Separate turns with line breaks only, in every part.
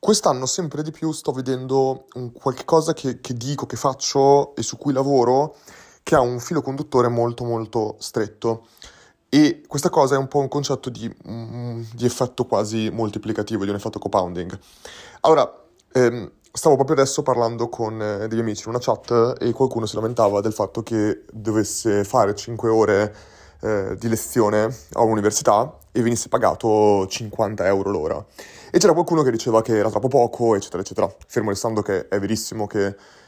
quest'anno sempre di più sto vedendo un qualche cosa che, che dico, che faccio e su cui lavoro che ha un filo conduttore molto molto stretto. E questa cosa è un po' un concetto di, mm, di effetto quasi moltiplicativo, di un effetto compounding. Allora, ehm, stavo proprio adesso parlando con eh, degli amici in una chat e qualcuno si lamentava del fatto che dovesse fare 5 ore eh, di lezione a un'università e venisse pagato 50 euro l'ora. E c'era qualcuno che diceva che era troppo poco, eccetera, eccetera. Fermo restando che è verissimo che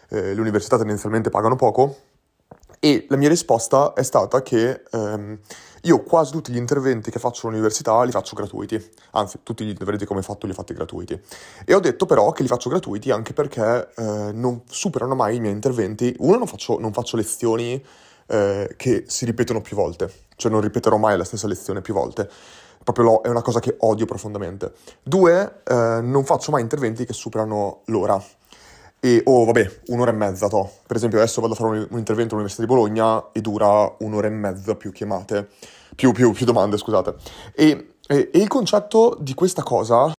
eh, le università tendenzialmente pagano poco. E la mia risposta è stata che ehm, io quasi tutti gli interventi che faccio all'università li faccio gratuiti, anzi tutti gli interventi come ho fatto li ho fatti gratuiti. E ho detto però che li faccio gratuiti anche perché eh, non superano mai i miei interventi. Uno, non faccio, non faccio lezioni eh, che si ripetono più volte, cioè non ripeterò mai la stessa lezione più volte. Proprio lo, è una cosa che odio profondamente. Due, eh, non faccio mai interventi che superano l'ora. E, oh, vabbè, un'ora e mezza, to. Per esempio adesso vado a fare un, un intervento all'Università di Bologna e dura un'ora e mezza più chiamate, più, più, più domande, scusate. E, e, e il concetto di questa cosa,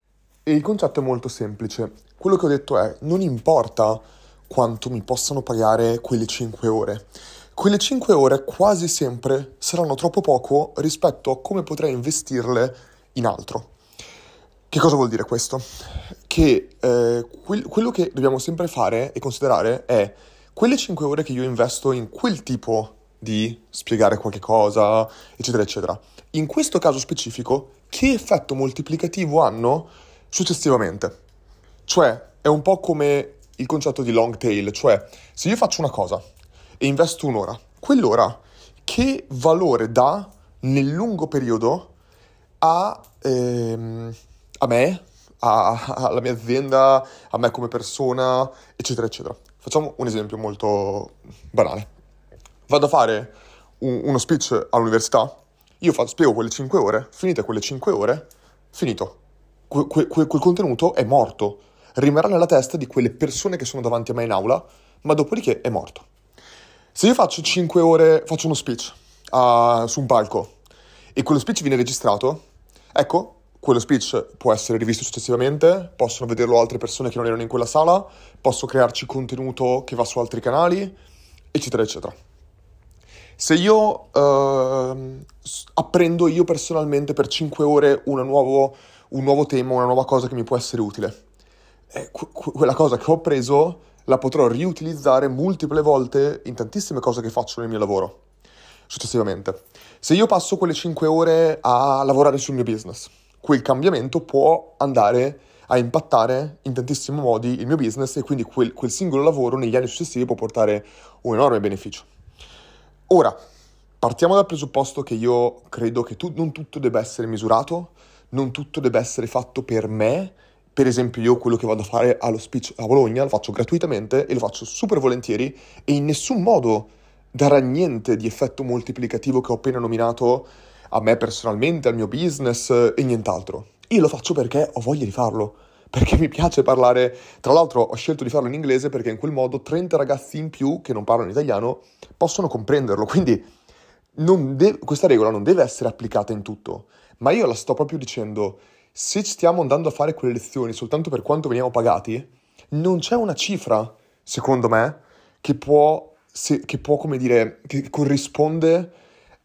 e il concetto è molto semplice. Quello che ho detto è, non importa quanto mi possano pagare quelle 5 ore. Quelle 5 ore quasi sempre saranno troppo poco rispetto a come potrei investirle in altro. Che cosa vuol dire questo? Che eh, que- quello che dobbiamo sempre fare e considerare è quelle 5 ore che io investo in quel tipo di spiegare qualche cosa, eccetera, eccetera. In questo caso specifico, che effetto moltiplicativo hanno successivamente? Cioè, è un po' come il concetto di long tail, cioè se io faccio una cosa e investo un'ora, quell'ora che valore dà nel lungo periodo a... Ehm, a me, a, alla mia azienda, a me come persona, eccetera, eccetera. Facciamo un esempio molto banale. Vado a fare un, uno speech all'università, io faccio, spiego quelle 5 ore, finite quelle 5 ore, finito. Que, que, quel contenuto è morto, rimarrà nella testa di quelle persone che sono davanti a me in aula, ma dopodiché è morto. Se io faccio 5 ore, faccio uno speech uh, su un palco e quello speech viene registrato, ecco, quello speech può essere rivisto successivamente, possono vederlo altre persone che non erano in quella sala, posso crearci contenuto che va su altri canali, eccetera, eccetera. Se io uh, apprendo io personalmente per 5 ore nuovo, un nuovo tema, una nuova cosa che mi può essere utile, eh, que- quella cosa che ho appreso la potrò riutilizzare multiple volte in tantissime cose che faccio nel mio lavoro, successivamente. Se io passo quelle 5 ore a lavorare sul mio business, quel cambiamento può andare a impattare in tantissimi modi il mio business e quindi quel, quel singolo lavoro negli anni successivi può portare un enorme beneficio. Ora, partiamo dal presupposto che io credo che tu, non tutto debba essere misurato, non tutto debba essere fatto per me. Per esempio, io quello che vado a fare allo speech a Bologna lo faccio gratuitamente e lo faccio super volentieri e in nessun modo darà niente di effetto moltiplicativo che ho appena nominato a me personalmente, al mio business e nient'altro. Io lo faccio perché ho voglia di farlo, perché mi piace parlare. Tra l'altro ho scelto di farlo in inglese perché in quel modo 30 ragazzi in più che non parlano italiano possono comprenderlo. Quindi de- questa regola non deve essere applicata in tutto, ma io la sto proprio dicendo. Se stiamo andando a fare quelle lezioni soltanto per quanto veniamo pagati, non c'è una cifra, secondo me, che può, se, che può come dire, che corrisponde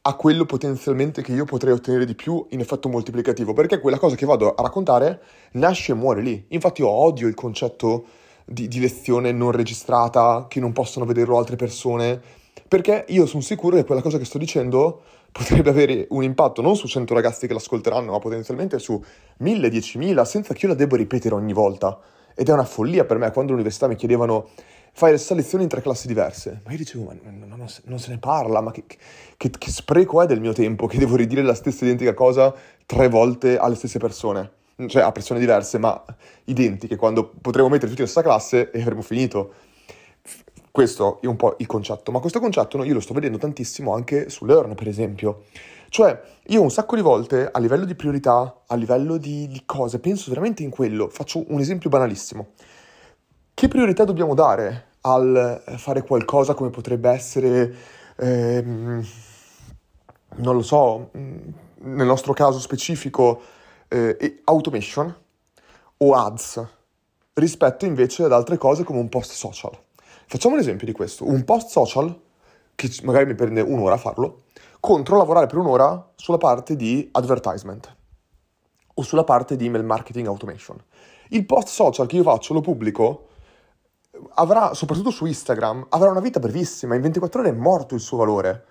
a quello potenzialmente che io potrei ottenere di più in effetto moltiplicativo, perché quella cosa che vado a raccontare nasce e muore lì. Infatti io odio il concetto di, di lezione non registrata, che non possono vederlo altre persone, perché io sono sicuro che quella cosa che sto dicendo potrebbe avere un impatto non su 100 ragazzi che l'ascolteranno, ma potenzialmente su 1000, 10.000, senza che io la debba ripetere ogni volta. Ed è una follia per me quando all'università mi chiedevano fai le lezioni in tre classi diverse. Ma io dicevo, ma non, non, non se ne parla, ma che, che, che, spreco è del mio tempo che devo ridire la stessa identica cosa tre volte alle stesse persone. Cioè a persone diverse, ma identiche, quando potremmo mettere tutti nella stessa classe e avremmo finito. Questo è un po' il concetto, ma questo concetto io lo sto vedendo tantissimo anche su Learn, per esempio. Cioè, io un sacco di volte, a livello di priorità, a livello di, di cose, penso veramente in quello. Faccio un esempio banalissimo. Che priorità dobbiamo dare al fare qualcosa come potrebbe essere, ehm, non lo so, nel nostro caso specifico, eh, automation o ads? rispetto invece ad altre cose come un post social. Facciamo un esempio di questo. Un post social, che magari mi prende un'ora a farlo, contro lavorare per un'ora sulla parte di advertisement o sulla parte di email marketing automation. Il post social che io faccio, lo pubblico, avrà, soprattutto su Instagram, avrà una vita brevissima, in 24 ore è morto il suo valore.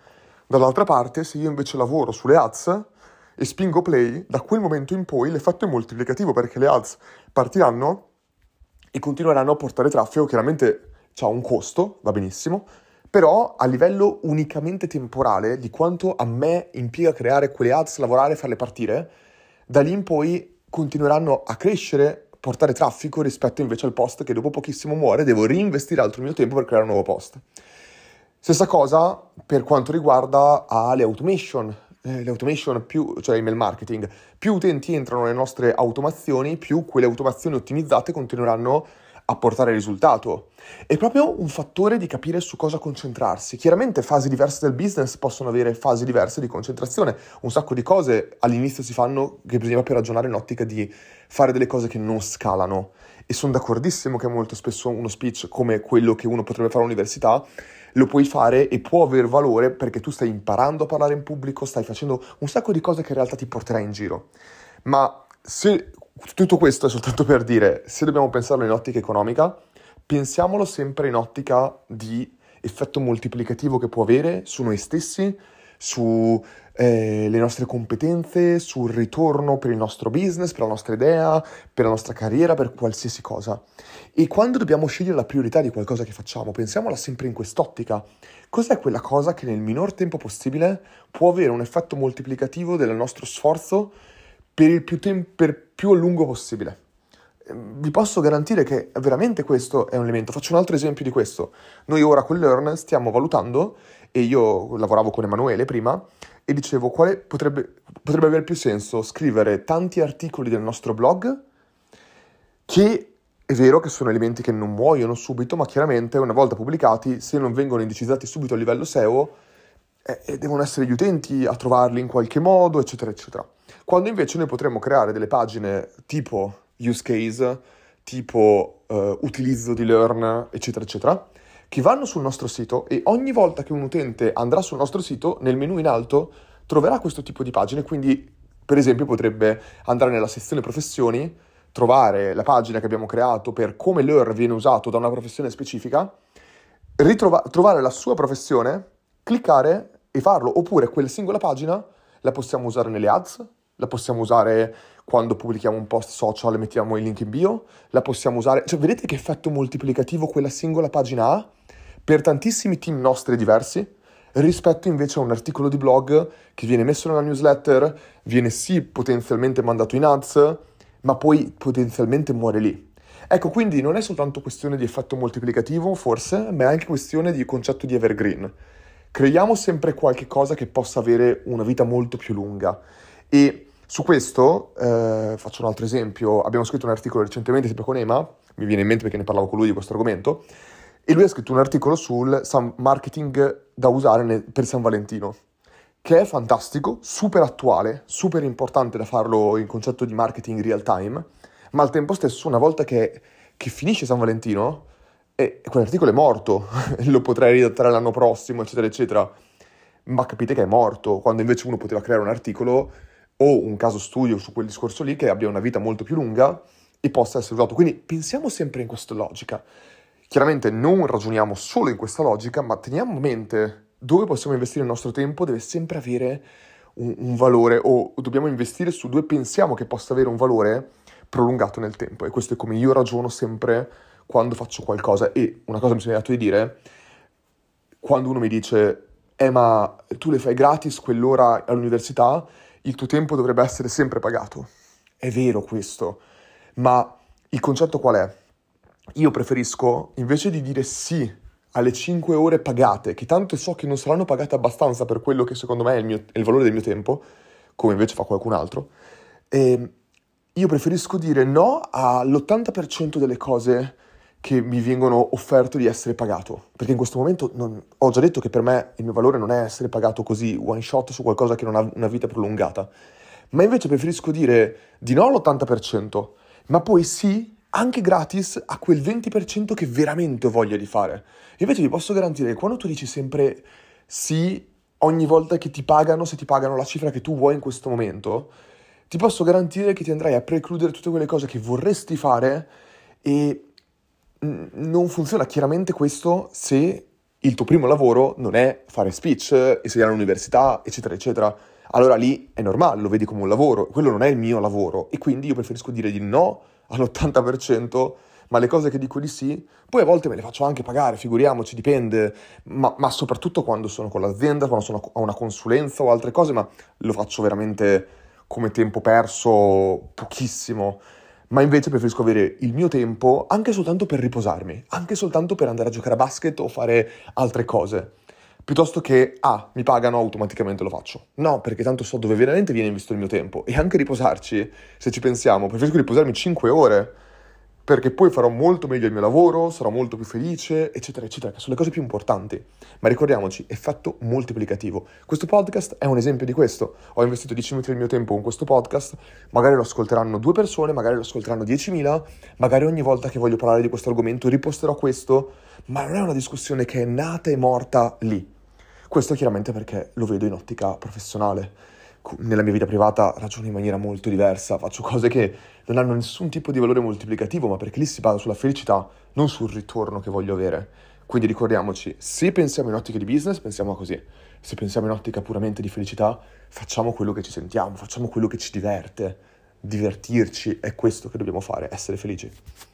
Dall'altra parte, se io invece lavoro sulle ads e spingo play, da quel momento in poi l'effetto è moltiplicativo perché le ads partiranno e continueranno a portare traffico, chiaramente ha un costo, va benissimo, però a livello unicamente temporale di quanto a me impiega creare quelle ads, lavorare, farle partire, da lì in poi continueranno a crescere, portare traffico rispetto invece al post che dopo pochissimo muore, devo reinvestire altro mio tempo per creare un nuovo post. Stessa cosa per quanto riguarda le automation, eh, le automation più, cioè email marketing, più utenti entrano nelle nostre automazioni, più quelle automazioni ottimizzate continueranno a portare risultato. È proprio un fattore di capire su cosa concentrarsi. Chiaramente fasi diverse del business possono avere fasi diverse di concentrazione. Un sacco di cose all'inizio si fanno che bisogna proprio ragionare in ottica di fare delle cose che non scalano. E sono d'accordissimo che molto spesso uno speech come quello che uno potrebbe fare all'università lo puoi fare e può aver valore perché tu stai imparando a parlare in pubblico, stai facendo un sacco di cose che in realtà ti porterai in giro. Ma se tutto questo è soltanto per dire, se dobbiamo pensarlo in ottica economica, pensiamolo sempre in ottica di effetto moltiplicativo che può avere su noi stessi, sulle eh, nostre competenze, sul ritorno per il nostro business, per la nostra idea, per la nostra carriera, per qualsiasi cosa. E quando dobbiamo scegliere la priorità di qualcosa che facciamo, pensiamola sempre in quest'ottica. Cos'è quella cosa che nel minor tempo possibile può avere un effetto moltiplicativo del nostro sforzo per il più, tem- per più a lungo possibile. Ehm, vi posso garantire che veramente questo è un elemento. Faccio un altro esempio di questo. Noi ora con Learn stiamo valutando, e io lavoravo con Emanuele prima, e dicevo quale potrebbe, potrebbe avere più senso scrivere tanti articoli del nostro blog che è vero che sono elementi che non muoiono subito, ma chiaramente una volta pubblicati, se non vengono indicizzati subito a livello SEO, eh, devono essere gli utenti a trovarli in qualche modo, eccetera, eccetera. Quando invece noi potremmo creare delle pagine tipo use case, tipo uh, utilizzo di learn, eccetera, eccetera, che vanno sul nostro sito e ogni volta che un utente andrà sul nostro sito, nel menu in alto troverà questo tipo di pagine, quindi per esempio potrebbe andare nella sezione professioni, trovare la pagina che abbiamo creato per come learn viene usato da una professione specifica, ritrova- trovare la sua professione, cliccare e farlo, oppure quella singola pagina la possiamo usare nelle ads, la possiamo usare quando pubblichiamo un post social e mettiamo il link in bio, la possiamo usare, cioè vedete che effetto moltiplicativo quella singola pagina ha per tantissimi team nostri diversi rispetto invece a un articolo di blog che viene messo nella newsletter, viene sì potenzialmente mandato in ads, ma poi potenzialmente muore lì. Ecco, quindi non è soltanto questione di effetto moltiplicativo, forse, ma è anche questione di concetto di evergreen. Creiamo sempre qualche cosa che possa avere una vita molto più lunga. E su questo eh, faccio un altro esempio, abbiamo scritto un articolo recentemente sempre con Ema, mi viene in mente perché ne parlavo con lui di questo argomento, e lui ha scritto un articolo sul marketing da usare per San Valentino, che è fantastico, super attuale, super importante da farlo in concetto di marketing real time, ma al tempo stesso una volta che, che finisce San Valentino, e quell'articolo è morto, lo potrei ridattare l'anno prossimo, eccetera, eccetera, ma capite che è morto, quando invece uno poteva creare un articolo o un caso studio su quel discorso lì che abbia una vita molto più lunga e possa essere usato. Quindi pensiamo sempre in questa logica. Chiaramente non ragioniamo solo in questa logica, ma teniamo a mente dove possiamo investire il nostro tempo deve sempre avere un, un valore o dobbiamo investire su dove pensiamo che possa avere un valore prolungato nel tempo. E questo è come io ragiono sempre quando faccio qualcosa. E una cosa mi sono dato di dire, quando uno mi dice, eh ma tu le fai gratis quell'ora all'università, il tuo tempo dovrebbe essere sempre pagato. È vero questo, ma il concetto qual è? Io preferisco, invece di dire sì alle 5 ore pagate, che tanto so che non saranno pagate abbastanza per quello che secondo me è il, mio, è il valore del mio tempo, come invece fa qualcun altro, eh, io preferisco dire no all'80% delle cose che mi vengono offerto di essere pagato. Perché in questo momento non, ho già detto che per me il mio valore non è essere pagato così one shot su qualcosa che non ha una vita prolungata. Ma invece preferisco dire di no all'80%, ma poi sì anche gratis a quel 20% che veramente ho voglia di fare. Invece vi posso garantire che quando tu dici sempre sì ogni volta che ti pagano, se ti pagano la cifra che tu vuoi in questo momento, ti posso garantire che ti andrai a precludere tutte quelle cose che vorresti fare e non funziona chiaramente questo se il tuo primo lavoro non è fare speech, insegnare all'università, eccetera, eccetera. Allora lì è normale, lo vedi come un lavoro, quello non è il mio lavoro. E quindi io preferisco dire di no all'80%, ma le cose che dico di sì, poi a volte me le faccio anche pagare, figuriamoci, dipende, ma, ma soprattutto quando sono con l'azienda, quando sono a una consulenza o altre cose, ma lo faccio veramente come tempo perso pochissimo ma invece preferisco avere il mio tempo anche soltanto per riposarmi, anche soltanto per andare a giocare a basket o fare altre cose, piuttosto che, ah, mi pagano, automaticamente lo faccio. No, perché tanto so dove veramente viene investito il mio tempo e anche riposarci, se ci pensiamo, preferisco riposarmi 5 ore perché poi farò molto meglio il mio lavoro, sarò molto più felice, eccetera, eccetera, che sono le cose più importanti. Ma ricordiamoci, effetto moltiplicativo. Questo podcast è un esempio di questo. Ho investito 10 minuti del mio tempo in questo podcast, magari lo ascolteranno due persone, magari lo ascolteranno 10.000, magari ogni volta che voglio parlare di questo argomento riposterò questo, ma non è una discussione che è nata e morta lì. Questo chiaramente perché lo vedo in ottica professionale nella mia vita privata ragiono in maniera molto diversa, faccio cose che non hanno nessun tipo di valore moltiplicativo, ma perché lì si basa sulla felicità, non sul ritorno che voglio avere. Quindi ricordiamoci, se pensiamo in ottica di business, pensiamo così. Se pensiamo in ottica puramente di felicità, facciamo quello che ci sentiamo, facciamo quello che ci diverte. Divertirci è questo che dobbiamo fare, essere felici.